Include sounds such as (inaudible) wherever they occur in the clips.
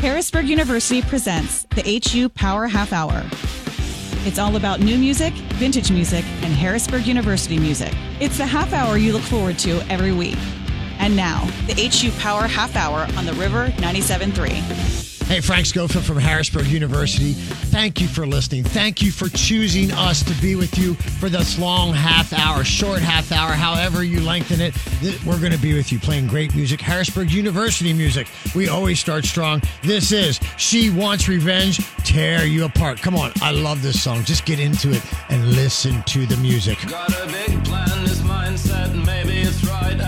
Harrisburg University presents the HU Power Half Hour. It's all about new music, vintage music, and Harrisburg University music. It's the half hour you look forward to every week. And now, the HU Power Half Hour on the River 97.3. Hey, Frank Schofield from Harrisburg University. Thank you for listening. Thank you for choosing us to be with you for this long half hour, short half hour, however you lengthen it. We're going to be with you playing great music, Harrisburg University music. We always start strong. This is She Wants Revenge, Tear You Apart. Come on, I love this song. Just get into it and listen to the music. Got a big plan, this mindset, maybe it's right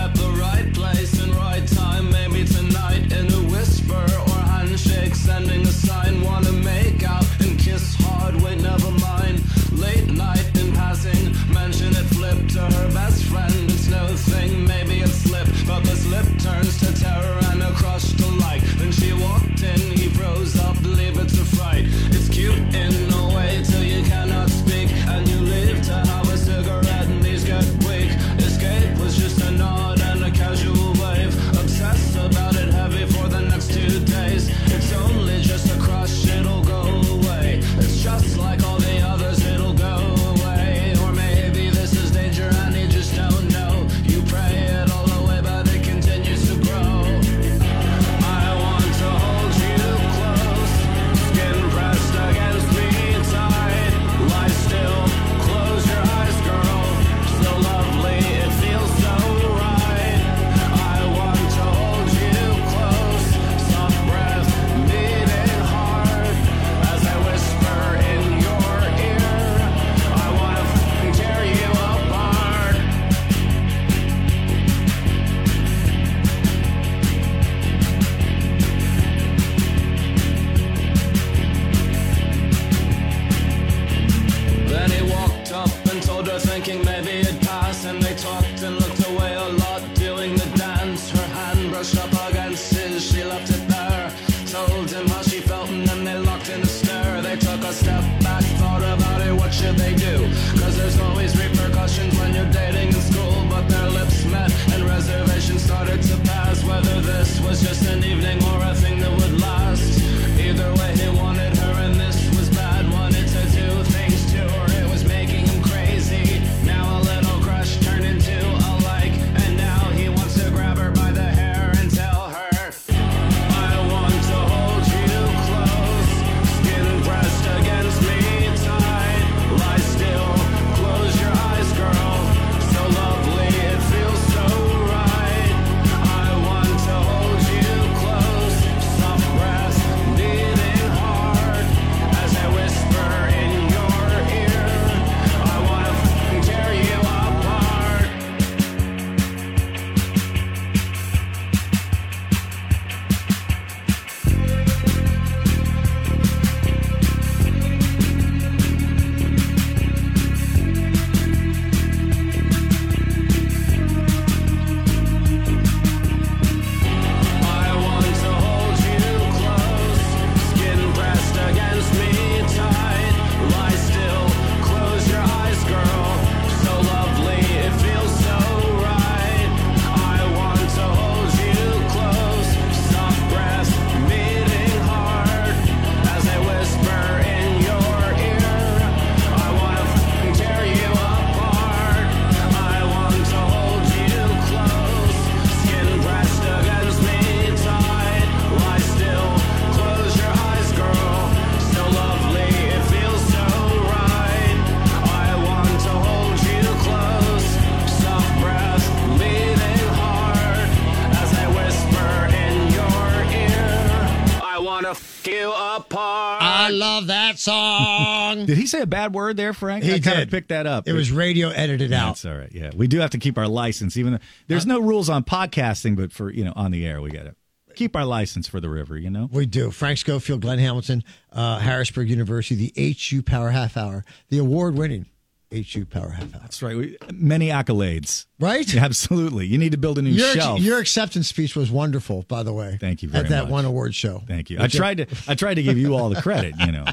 say a bad word there, Frank? He I kind did. of picked that up. It was radio edited out. That's all right. Yeah, we do have to keep our license, even though there's no rules on podcasting, but for you know on the air, we got to keep our license for the river. You know. We do. Frank Schofield, Glenn Hamilton, uh, Harrisburg University, the HU Power Half Hour, the award winning HU Power Half Hour. That's right. We, many accolades. Right? Yeah, (laughs) absolutely. You need to build a new Your, shelf. your acceptance speech was wonderful, by the way. Thank you very much. At that much. one award show. Thank you. I tried to. I tried to give you all the (laughs) credit. You know,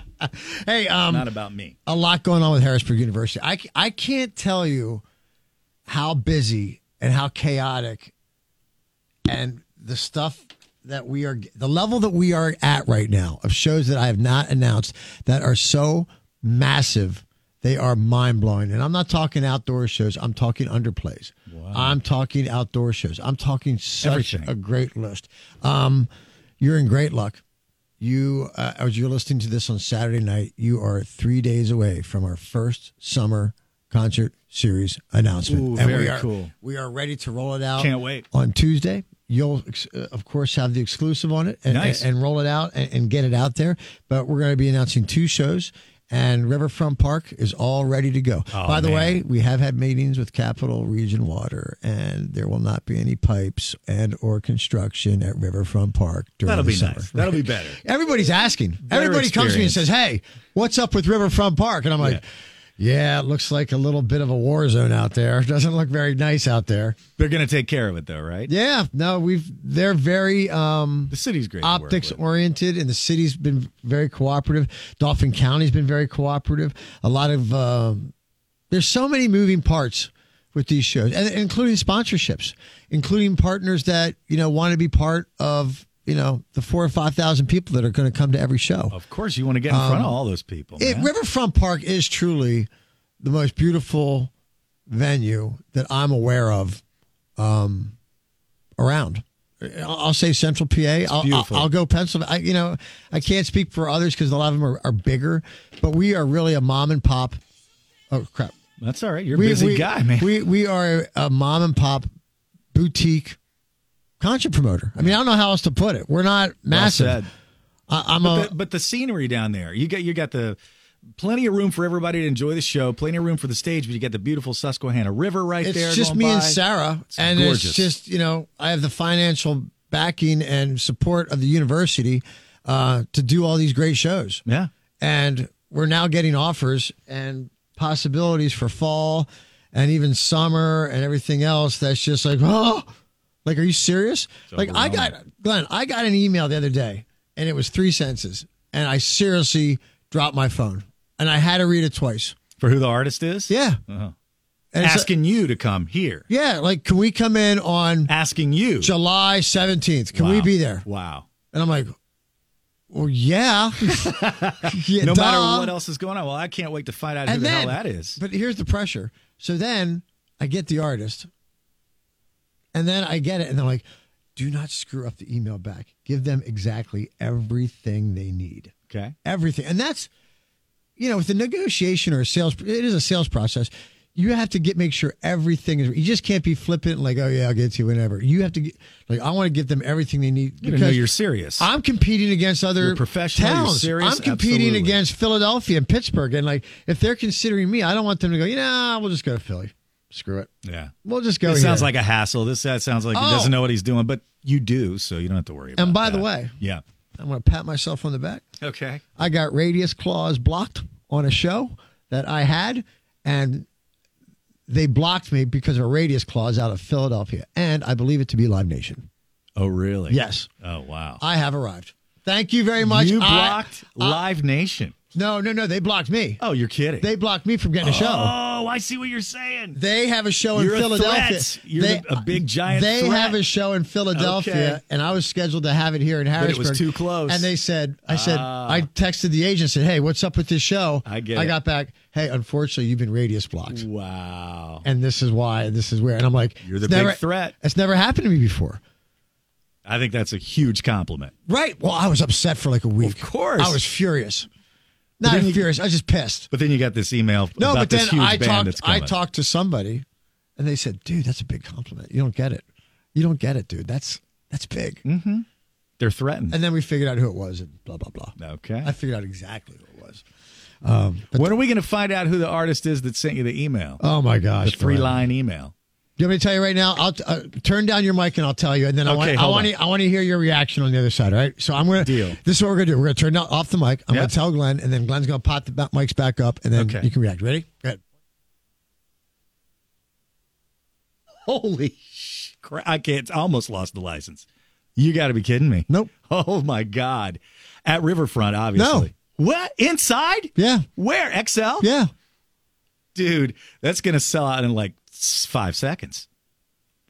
Hey, um, not about me. a lot going on with Harrisburg University. I, I can't tell you how busy and how chaotic and the stuff that we are, the level that we are at right now of shows that I have not announced that are so massive. They are mind blowing. And I'm not talking outdoor shows, I'm talking underplays. I'm talking outdoor shows. I'm talking such Everything. a great list. Um, you're in great luck. You, uh, as you're listening to this on Saturday night, you are three days away from our first summer concert series announcement. Ooh, and very we are, cool. We are ready to roll it out. Can't wait. On Tuesday, you'll, uh, of course, have the exclusive on it and, Nice. and, and roll it out and, and get it out there. But we're going to be announcing two shows. And Riverfront Park is all ready to go. Oh, By the man. way, we have had meetings with Capital Region Water, and there will not be any pipes and or construction at Riverfront Park during That'll the be summer. nice. That'll be better. (laughs) Everybody's asking. Better Everybody comes to me and says, "Hey, what's up with Riverfront Park?" And I'm like, "Yeah, it looks like a little bit of a war zone out there. (laughs) Doesn't look very nice out there." They're going to take care of it, though, right? Yeah, no, we've they're very um The city's great. optics oriented and the city's been very cooperative. Dauphin County's been very cooperative. A lot of um, there's so many moving parts with these shows, and including sponsorships, including partners that you know want to be part of you know the four or five thousand people that are going to come to every show. Of course, you want to get in front of all those people. It. Riverfront Park is truly the most beautiful venue that I'm aware of um, around. I'll I'll say Central PA. I'll, I'll, beautiful. I'll go Pennsylvania. I, you know, I can't speak for others because a lot of them are, are bigger, but we are really a mom and pop. Oh crap! That's all right. You're a we, busy we- guy, man. We we are a mom and pop boutique concert promoter. I mean, I don't know how else to put it. We're not Well massive. said. I, I'm But a the, but the scenery down there, you got you got the plenty of room for everybody to enjoy the show. Plenty of room for the stage, but you got the beautiful Susquehanna River right it's there. just going me and. Sarah, It's and gorgeous. it's just you know I have the financial backing and support of the university uh, to do all these great shows, Yeah, and we're now getting offers and possibilities for fall and even summer and everything else. That's just like oh, like are you serious? like I got Glenn, I got an email the other day, and it was three sentences, and I seriously dropped my phone, and I had to read it twice. for who the artist is. Yeah, Uh-huh. And asking you to come here. yeah, like can we come in on Asking you. July 17th. Can we be there? Wow. And I'm like, well, yeah. (laughs) Yeah, No duh. matter what else is going on, well, I can't wait to find out who And the then, hell that is. But here's the pressure. So then I get the artist, and then I get it, and they're like, do not screw up the email back. Give them exactly everything they need. Okay. Everything. And that's, you know, with the negotiation or a sales, it is a sales process. You have to get make sure everything is. You just can't be flippant like, oh yeah, I'll get to you whenever. You have to get like, I want to give them everything they need. You know you're serious. I'm competing against other You're professional, towns. serious, I'm competing absolutely. against Philadelphia and Pittsburgh, and like if they're considering me, I don't want them to go. You know, we'll just go to Philly. Screw it. yeah. We'll just go. This sounds like a hassle. This that sounds like he Oh. doesn't know what he's doing, but you do, so you don't have to worry about it. And by the way- Yeah. I'm going to pat myself on the back. Okay. I got radius clause blocked on a show that I had, and they blocked me because of a radius clause out of Philadelphia, and I believe it to be Live Nation. Oh, really? Yes, Oh, wow. I have arrived. Thank you very much. You blocked I- Live Nation. No, no, no. They blocked me. Oh, you're kidding. They blocked me from getting a show. Oh, I see what you're saying. They have a show You're a in Philadelphia. threat. You're they, the- a big, giant They threat. have a show in Philadelphia, Okay. and I was scheduled to have it here in Harrisburg. it Harrisburg. was too close. And they said, I said, Ah. I texted the agent, said, "Hey, what's up with this show?" I get I it. got back. Hey, unfortunately, you've been radius blocked, Wow. and this is why, and this is where. And I'm like, You're the it's big never, threat. It's never happened to me before. I think that's a huge compliment. Right. Well, I was upset for like a week. Of course. I was furious. Not you- furious. I was just pissed. But then you got this email No, about but then I talked. I talked to somebody, and they said, "Dude, that's a big compliment. You don't get it. You don't get it, dude. That's that's big." Mm-hmm. They're threatened. And then we figured out who it was and blah, blah, blah. okay. I figured out exactly who it was. Um, when are we going to find out who the artist is that sent you the email? oh my gosh. the three line email. You want me to tell you right now? I'll uh, turn down your mic and I'll tell you, and then I Okay, want I want to I want to hear your reaction on the other side. All right. So I'm gonna Deal. This is what we're gonna do. We're gonna turn off the mic. I'm Yep. gonna tell Glenn, and then Glenn's gonna pop the mics back up, and then Okay. you can react. Ready? Good. Holy sh- cra- I can't. I almost lost the license. You got to be kidding me. Nope. (laughs) Oh my God. At Riverfront, obviously. No. What? Inside? Yeah. Where? XL? Yeah. Dude, that's going to sell out in like five seconds,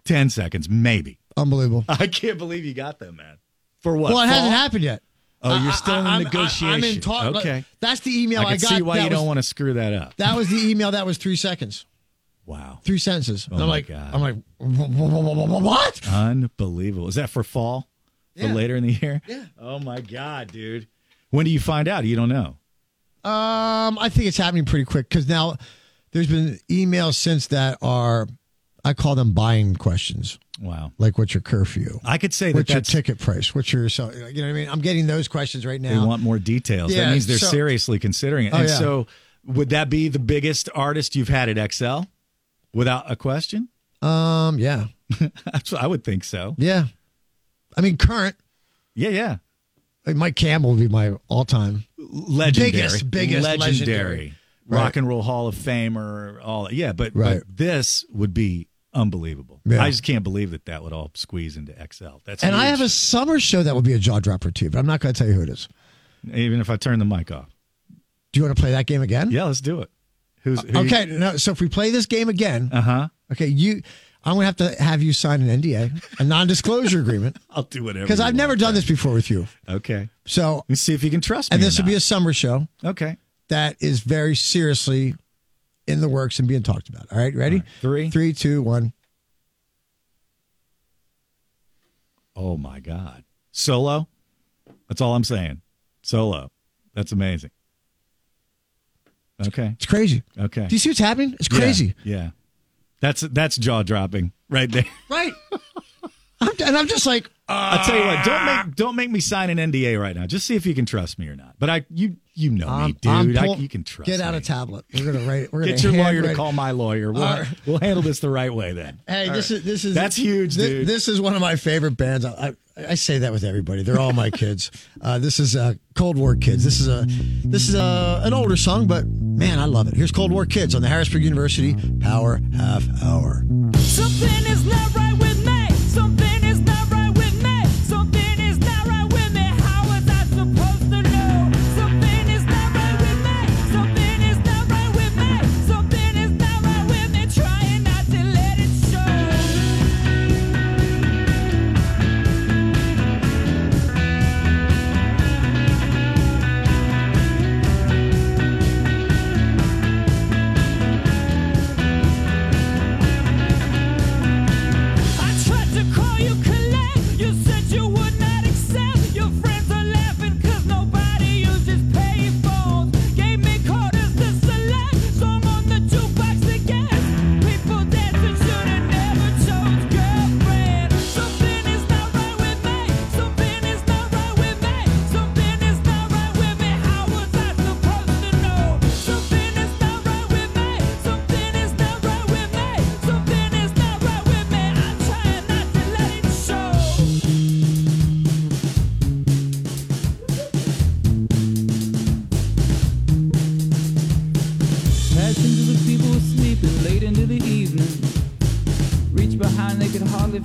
10 seconds, maybe. Unbelievable. (laughs) I can't believe you got them, man. For what? well, it hasn't happened yet. Oh, you're still I- in I'm- negotiation. I, am in talk. Okay. That's the email I I, got. see why that you was, don't want to screw that up. That was the email that was three seconds, Wow. three sentences. And Oh I'm my like, God. I'm like, "Wh- wh- wh- wh- what? Unbelievable. Is that for fall? For later in the year? Yeah. Oh my God, dude. When do you find out? You don't know. Um, I think it's happening pretty quick because now there's been emails since that are, I call them buying questions. Wow. Like, what's your curfew? I could say that What's your ticket price? What's your so? You know what I mean? I'm getting those questions right now. they want more details. Yeah, that means they're so- seriously considering it. Oh, and yeah. so, would that be the biggest artist you've had at XL without a question? um, yeah, (laughs) I would think so. yeah. I mean, current. Yeah, yeah. Like Mike Campbell would be my all-time. Legendary. Biggest, biggest legendary. legendary. Rock and Roll Hall of Famer, all yeah, but, Right. but this would be unbelievable. Yeah. I just can't believe that that would all squeeze into XL. That's And I have a summer show that would be a jaw dropper too, but I'm not going to tell you who it is. even if I turn the mic off. Do you want to play that game again? Yeah, let's do it. Who's who Okay. No, so if we play this game again, Uh huh. okay, you, I'm going to have to have you sign an NDA, a non-disclosure agreement, (laughs) I'll do whatever. because I've never done this before with you. Okay. So, Let's see if you can trust me. and this will be a summer show okay. That is very seriously in the works and being talked about. All right, ready? All right. Three. three, two, one. Oh my God. Solo. That's all I'm saying. Solo. That's amazing. Okay. It's crazy. Okay. Do you see what's happening? It's crazy. Yeah. That's that's jaw dropping right there. (laughs) Right. I'm, and I'm just like, I'll tell you what. Don't ah. make don't make me sign an NDA right now. Just see if you can trust me or not. But I you you know me, dude. I'm I, you can trust. Get out me. a tablet. We're gonna write. We're (laughs) Get gonna your lawyer to call my lawyer. We'll, All right. we'll handle this the right way then. (laughs) Hey, All this right. is this is That's huge, thi- dude. This is one of my favorite bands. I I, I say that with everybody. They're all my kids. (laughs) Uh, this is uh, Cold War Kids. This is a this is a, an older song, but man, I love it. Here's Cold War Kids on the Harrisburg University Power Half Hour. Something is not right with me. Something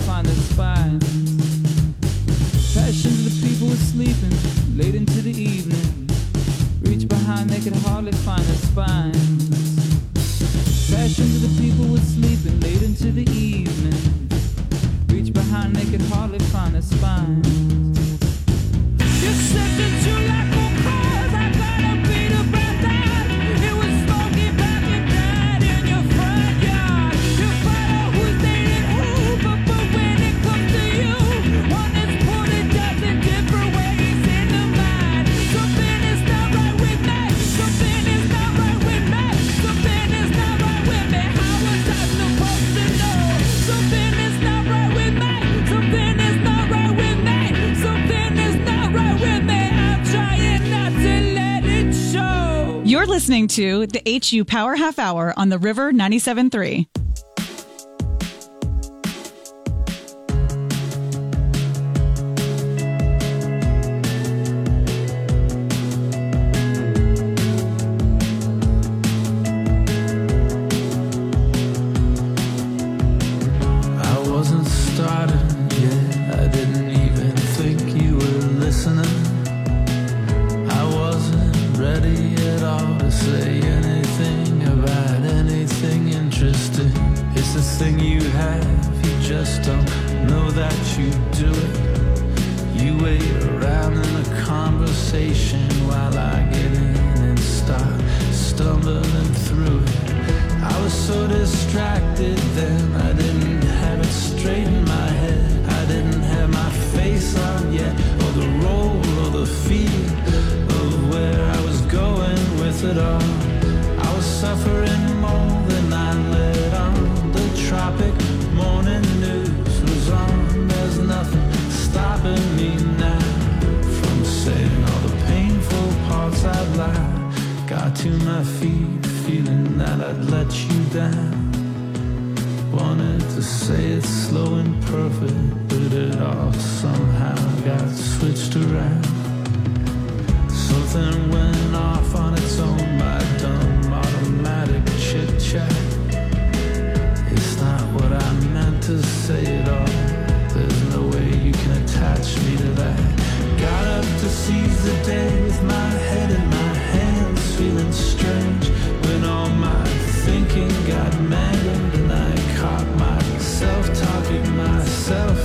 find their to the HU Power Half Hour on the River 97.3. to say it all. There's no way you can attach me to that. Got up to seize the day with my head in my hands, feeling strange when all my thinking got mangled and I caught myself talking myself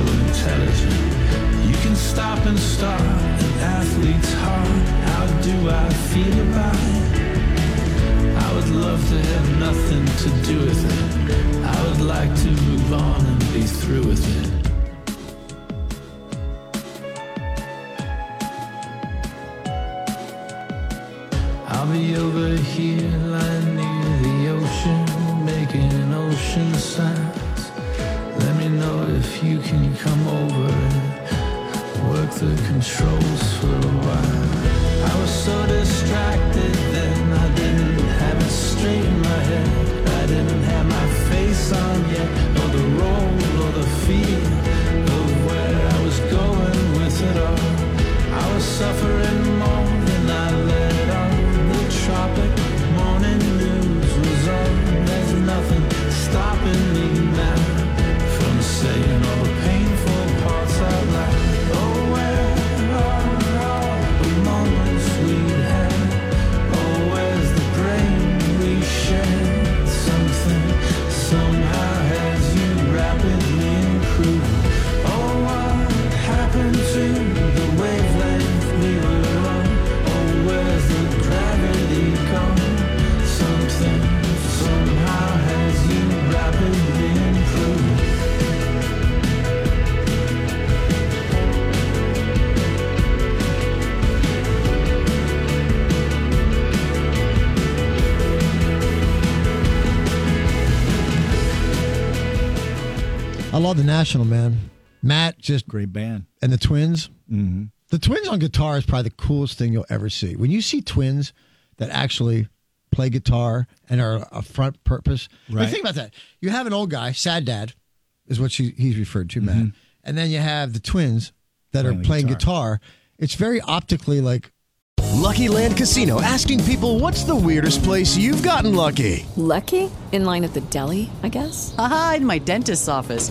so intelligent. You can stop and start an athlete's heart. How do I feel about it? I would love to have nothing to do with it. I would like to move on and be through with it. I'll be over here lying near the ocean, making ocean sounds. Know if you can come over and work the controls for a while. I was so distracted then, I didn't have it straight in my head. I didn't have my face on yet, or the role or the feel of where I was going with it all. I was suffering love the National, man. Matt just Great band. and the twins. Mm-hmm. The twins on guitar is probably the coolest thing you'll ever see. When you see twins that actually play guitar and are a front purpose, like, Right. think about that. You have an old guy, sad dad, is what she, he's referred to, Matt, Mhm. and then you have the twins that Playing are playing guitar. guitar. It's very optically like Lucky Land Casino asking people what's the weirdest place you've gotten lucky? Lucky? In line at the deli, I guess? Aha, in my dentist's office.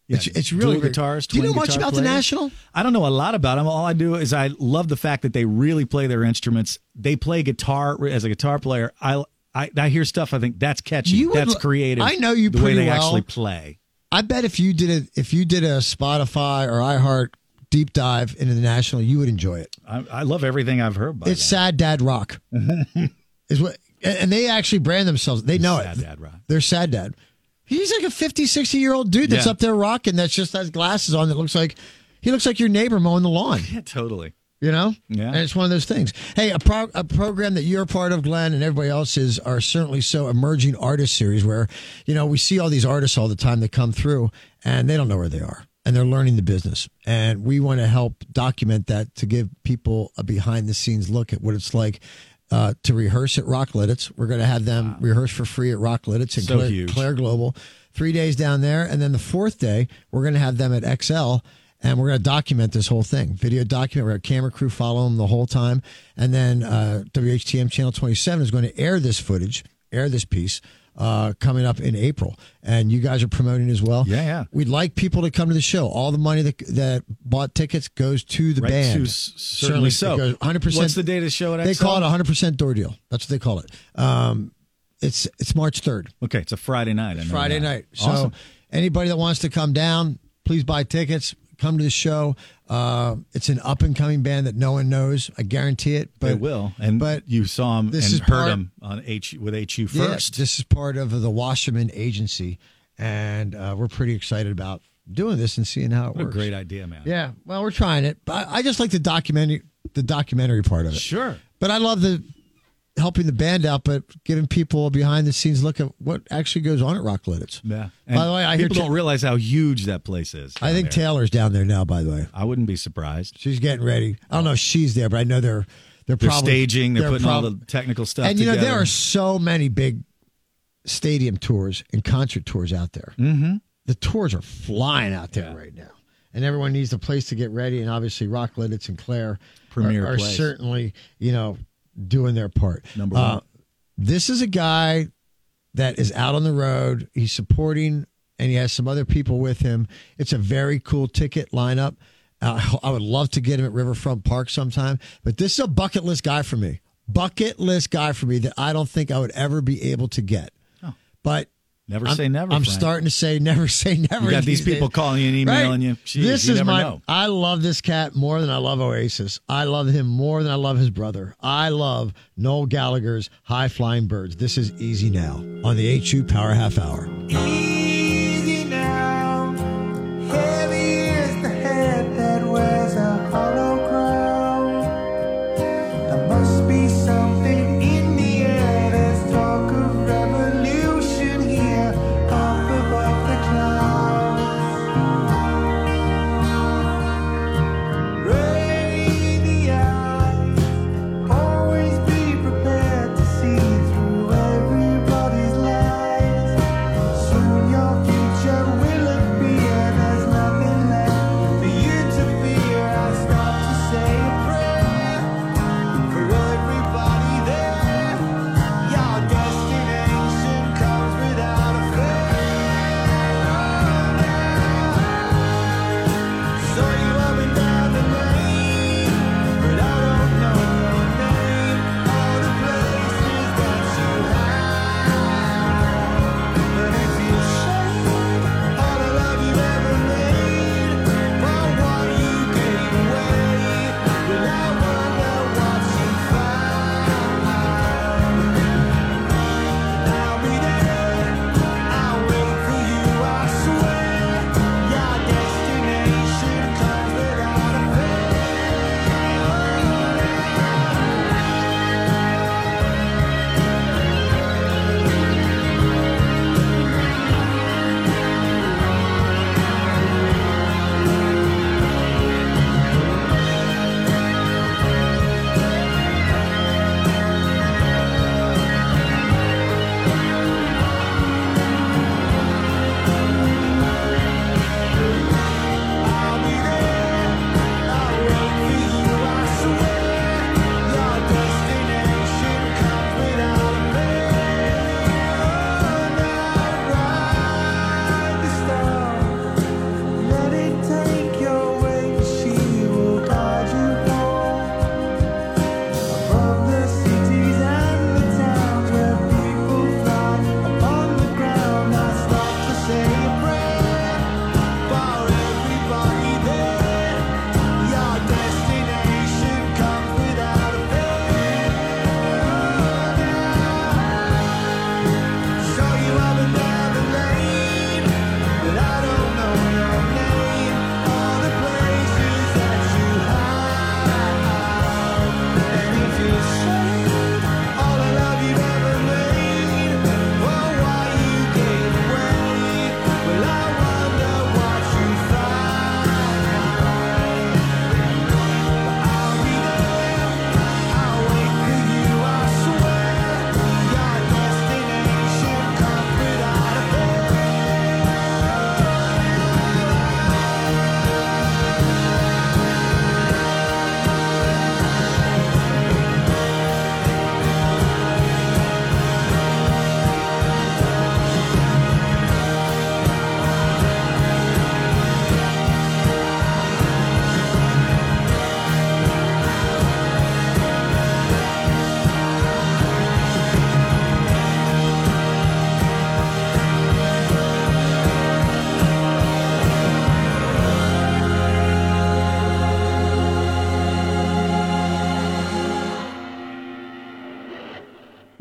It's, it's really guitars. Do you know much about the. National? I don't know a lot about them. All I do is I love the fact that they really play their instruments. They play guitar as a guitar player. I I, I hear stuff. I think that's catchy. You that's lo- creative. I know you the way they well. actually play. I bet if you did a if you did a Spotify or iHeart deep dive into the National, you would enjoy it. I, I love everything I've heard. It's sad dad rock. (laughs) is what and they actually brand themselves. They know Sad it. dad rock. They're sad dad. He's like a 50, 60 year old dude that's Yeah. up there rocking that's just has glasses on that looks like he looks like your neighbor mowing the lawn. Yeah, (laughs) totally. You know? Yeah. And it's one of those things. Hey, a, pro- a program that you're part of, Glenn, and everybody else is, are certainly so emerging artist series where, you know, we see all these artists all the time that come through and they don't know where they are and they're learning the business. And we want to help document that to give people a behind the scenes look at what it's like. Uh, to rehearse at Rock Lititz. We're going to have them rehearse for free at Rock in So Claire, huge. Clair Global. Three days down there. And then the fourth day, we're going to have them at XL and we're going to document this whole thing. Video document. We're going to have camera crew follow them the whole time. And then uh, WHTM Channel 27 is going to air this footage, air this piece uh, coming up in April. And you guys are promoting as well. Yeah, yeah. We'd like people to come to the show. All the money that, that bought tickets goes to the Right, band. to s- certainly so. 100%. What's the date of the show at They XL? call it a 100% door deal. That's what they call it. Um, it's it's March 3rd. Okay, it's a Friday night. I know Friday that. night. So Awesome. anybody that wants to come down, please buy tickets. Come to the show. Uh, it's an up and coming band that no one knows. I guarantee it. But will. And but you saw him this and is heard part- him on H with HU yeah, first. this is part of the Wasserman Agency, and uh, we're pretty excited about doing this and seeing how it what works. great idea, man. Yeah, well, we're trying it. But I I just like the documentary, the documentary part of it. Sure. But I love the helping the band out, but giving people a behind the scenes look at what actually goes on at Rock Lititz. Yeah. By the way, I hear people Ta- don't realize how huge that place is. I think there. Taylor's down there now. By the way, I wouldn't be surprised. she's getting ready. I don't know if she's there, but I know they're they're, They're probably staging. They're, putting all the technical stuff. And you know together. there are so many big stadium tours and concert tours out there. Mm-hmm. The tours are flying out there right now, and everyone needs a place to get ready. And obviously, Rock Lititz and Clair Premier are, are certainly you know doing their part. Number Uh, one. this is a guy that is out on the road. He's supporting, and he has some other people with him. It's a very cool ticket lineup. Uh, I would love to get him at Riverfront Park sometime, but this is a bucket list guy for me. Bucket list guy for me that I don't think I would ever be able to get. But Never I'm- say never. I'm Frank. starting to say never (laughs) say never. You got these people days. calling you and emailing you. Jeez, this you is my. know. I love this cat more than I love Oasis. I love him more than I love his brother. I love Noel Gallagher's High Flying Birds. This is easy now on the HU Power Half Hour.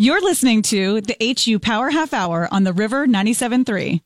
You're listening to the HU Power Half Hour on the River 97.3.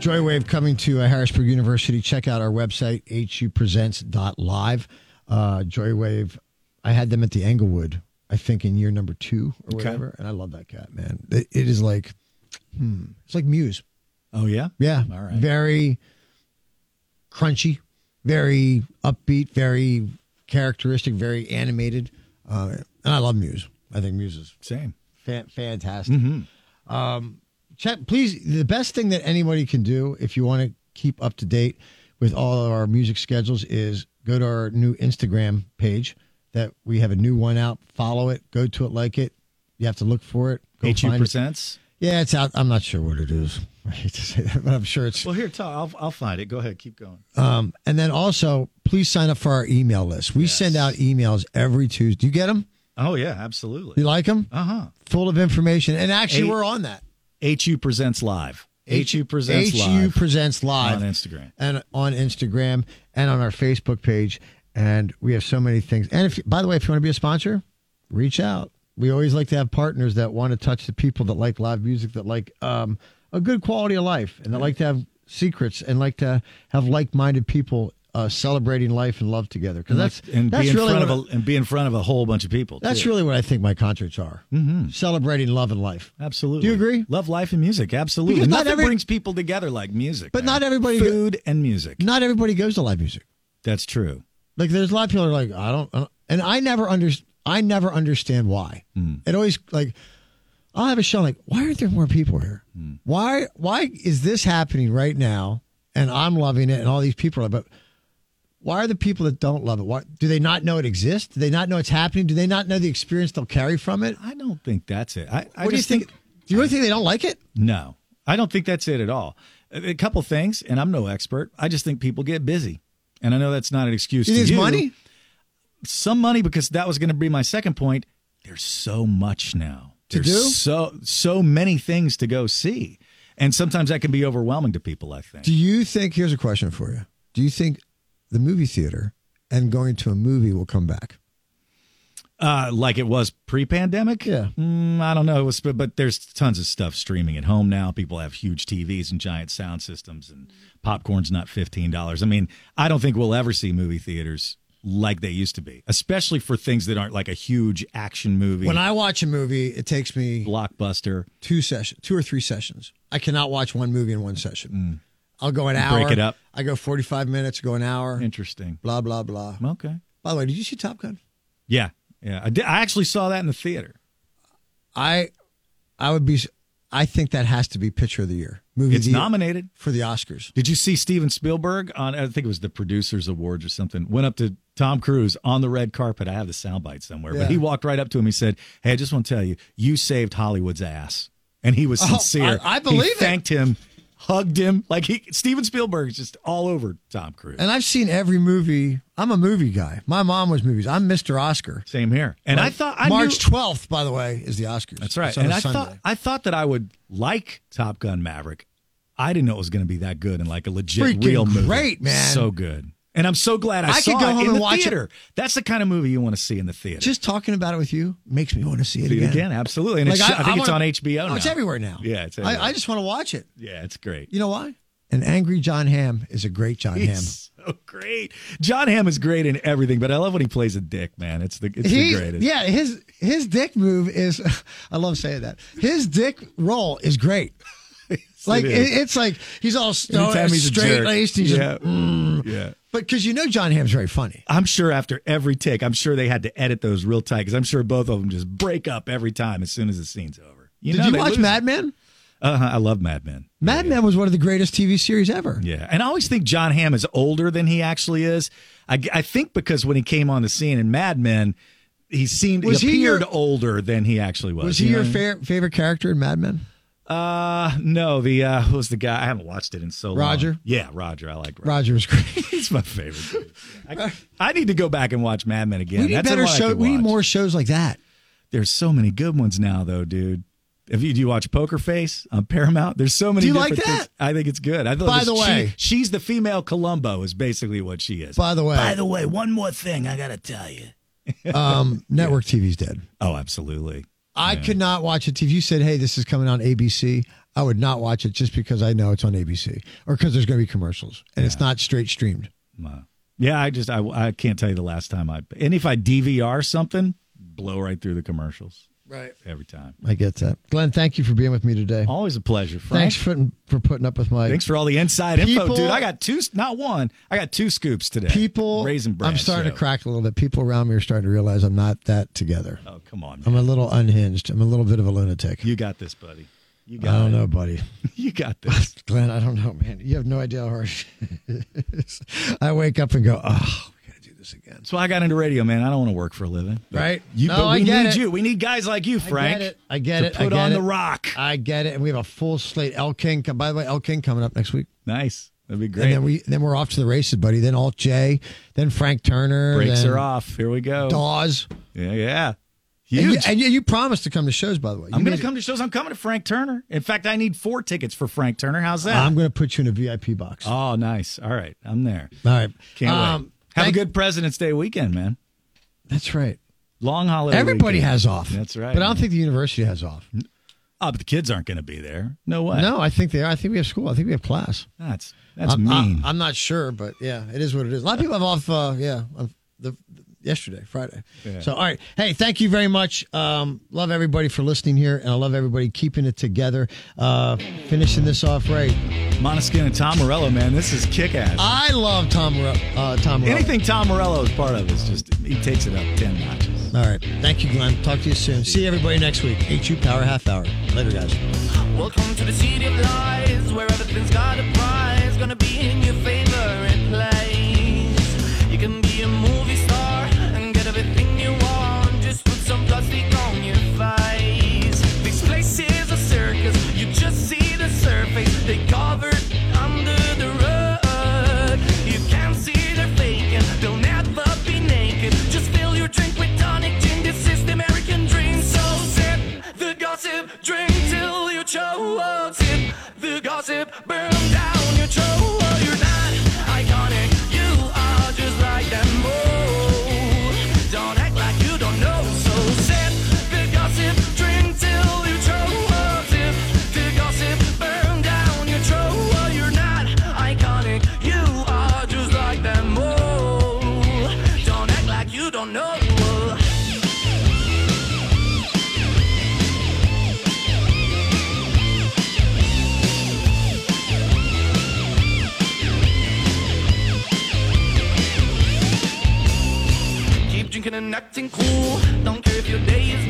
Joywave. Coming to uh, Harrisburg University. Check out our website, hupresents.live. Uh, Joywave, I had them at the Englewood, I think in year number two or Okay. whatever. And I love that cat, man. It, it is like, hmm, it's like Muse. Oh, yeah? Yeah. All right. Very crunchy, very upbeat, very characteristic, very animated. Uh, and I love Muse. I think Muse is Same. Fan- fantastic. Um, check, please. The best thing that anybody can do if you want to keep up to date with all of our music schedules is go to our new Instagram page. That we have a new one out. Follow it. Go to it. Like it. You have to look for it. Go HU find it. Yeah, it's out. I'm not sure what it is. (laughs) I hate to say that, but I'm sure it's. Well, here, Todd, I'll, I'll find it. Go ahead. Keep going. Um, and then also, please sign up for our email list. We send out emails every Tuesday. Do you get them? Oh, yeah, absolutely. You like them? Uh huh. Full of information. And actually, Eight- we're on that. HU Presents Live. HU Presents HU Live. Presents Live On Instagram. and on Instagram and on our Facebook page. And we have so many things. And if, by the way, if you want to be a sponsor, reach out. We always like to have partners that want to touch the people that like live music, that like um, a good quality of life and that like to have secrets and like to have like-minded people uh, celebrating life and love together. Because that's and that's be in really front of a, and be in front of a whole bunch of people. that's too. really what I think my concerts are. Mm-hmm. Celebrating love and life. Absolutely. Do you agree? Love life and music. Absolutely. Because not Nothing every- brings people together like music. But man. not everybody- Food and music. Not everybody goes to live music. That's true. Like there's a lot of people are like, I don't, I don't- and I never under, I never understand why. Hmm. It always like, I'll have a show like, why aren't there more people here? Hmm. Why, why is this happening right now? And I'm loving it, and all these people are, but why are the people that don't love it? Why do they not know it exists? Do they not know it's happening? Do they not know the experience they'll carry from it? I don't think that's it. I, I what do you just think? Do you really think they don't like it? No, I don't think that's it at all. A, a couple things, and I'm no expert. I just think people get busy, and I know that's not an excuse. You to think money? Some money, because that was going to be my second point. There's so much now To There's do? So so many things to go see, and sometimes that can be overwhelming to people. I think. Do you think? Here's a question for you. Do you think the movie theater and going to a movie will come back? Uh, like it was pre-pandemic. Yeah. Mm, I don't know. It was, but, but there's tons of stuff streaming at home now. People have huge TVs and giant sound systems, and popcorn's not fifteen dollars. I mean, I don't think we'll ever see movie theaters like they used to be, especially for things that aren't like a huge action movie. When I watch a movie, it takes me blockbuster. two sessions, two or three sessions. I cannot watch one movie in one session. I'll go an hour. break it up. I go 45 minutes, go an hour. Interesting. Blah, blah, blah. Okay. By the way, did you see Top Gun? Yeah, yeah. I, did, I actually saw that in the theater. I I would be, I think that has to be Picture of the Year. Movie It's of the Year nominated. for the Oscars. Did you see Steven Spielberg on? I think it was the Producers Awards or something. Went up to Tom Cruise on the red carpet. I have the soundbite somewhere, Yeah. but he walked right up to him. He said, "Hey, I just want to tell you, you saved Hollywood's ass." And he was Oh, sincere. I- I believe he it. Thanked him, hugged him. Like he, Steven Spielberg's just all over Tom Cruise. And I've seen every movie. I'm a movie guy. My mom was movies. I'm Mr. Oscar. Same here. And I thought I March 12th, by the way, is the Oscars. That's right. And I Sunday. thought I thought that I would like Top Gun Maverick. I didn't know it was going to be that good and like a legit Freaking real movie. great, man. So good. And I'm so glad I, I saw could go it home in and the watch it. theater. That's the kind of movie you want to see in the theater. Just talking about it with you makes me want to see it See it again. again, absolutely. And it's, I, think it's wanna- on HBO now. Oh, it's everywhere now. Yeah, it's I, everywhere. I just want to watch it. yeah, it's great. You know why? An angry John Hamm is a great John Hamm. (laughs) So great. John Hamm is great in everything, but I love when he plays a dick, man. It's the it's He- the greatest. yeah, his his dick move is. (laughs) I love saying that. His dick role is great. Like it it's like he's all straight laced. He's yeah. just, mm. yeah. but because you know John Hamm's very funny. I'm sure after every take, I'm sure they had to edit those real tight because I'm sure both of them just break up every time as soon as the scene's over. Did know you watch Mad. Men? Uh-huh, I love Mad Men. Mad Men was one of the greatest TV series ever. Yeah, and I always think John Hamm is older than he actually is. I, I think because when he came on the scene in Mad Men, he seemed Was he appeared your- older than he actually was. Was he You know your fa- favorite character in Mad Men? Uh, no. The uh, who was the guy? I haven't watched it in so long. Roger? Yeah, Roger. I like Roger. Roger was great. (laughs) He's my favorite. I, I need to go back and watch Mad Men again. we need That's better show. We need more shows like that. There's so many good ones now, though, dude. If you do you watch Poker Face on Paramount? There's so many. Do you like that? things. I think it's good. I thought By the she- way- she's the female Columbo. Is basically what she is. By the way- by the way, one more thing I gotta tell you. Um, (laughs) network TV's dead. Oh, absolutely. I could not watch it. If you said, "Hey, this is coming on ABC," I would not watch it just because I know it's on ABC or because there's going to be commercials and it's not straight streamed. Wow. Yeah, I just I, I can't tell you the last time I and if I DVR something, blow right through the commercials Right. every time. I get that. Glenn, thank you for being with me today. Always a pleasure. Frank. Thanks for for putting up with my. Thanks for all the inside info, dude. I got two, not one. I got two scoops today. people. raisin bran. I'm starting show. to crack a little bit. People around me are starting to realize I'm not that together. Oh, come on, I'm a little unhinged. I'm a little bit of a lunatic. You got this, buddy. You got I don't it. know, buddy. (laughs) You got this. (laughs) Glenn, I don't know, man. You have no idea how hard it is. (laughs) I wake up and go, oh, we got to do this again. Why I got into radio, man. I don't want to work for a living. Right? You, No, but we I get need it. you. We need guys like you, Frank. I get it. I get it. I Put get on it. the rock. I get it. And we have a full slate. Elle King. By the way, Elle King coming up next week. Nice. That'd be great. And then we then we're off to the races, buddy. Then Alt J, then Frank Turner. Breaks are off. Here we go. Dawes. Yeah, yeah. And you, Huge. and you, you promised to come to shows, by the way. You I'm going to come to shows. I'm coming to Frank Turner. In fact, I need four tickets for Frank Turner. How's that? I'm going to put you in a VIP box. oh, nice. All right. I'm there. All right. Can't Um, wait. Have a good President's Day weekend, man. That's right. Long holiday. Everybody weekend. has off. That's right. But I don't man. think the university has off. Oh, but the kids aren't going to be there. No way. No, I think they are. I think we have school. I think we have class. That's that's I'm, mean. I, am not sure, but yeah, it is what it is. A lot of people have off. Uh, yeah, the yesterday, Friday. Yeah. So all right, hey, thank you very much. Um, love everybody for listening here, and I love everybody keeping it together. Uh, finishing this off right. Måneskin and Tom Morello, man, this is kick ass. I love Tom. Morello- Uh, Tom. Morello. Anything Tom Morello is part of is just he takes it up ten notches. All right. Thank you, Glenn. Talk to you soon. See everybody next week. HU Power Half Hour. Later, guys. Welcome to the city of lies, where everything's got a prize. Gonna be till you choke. Sip the gossip, burn down Keep drinking and acting cool. Don't care if your day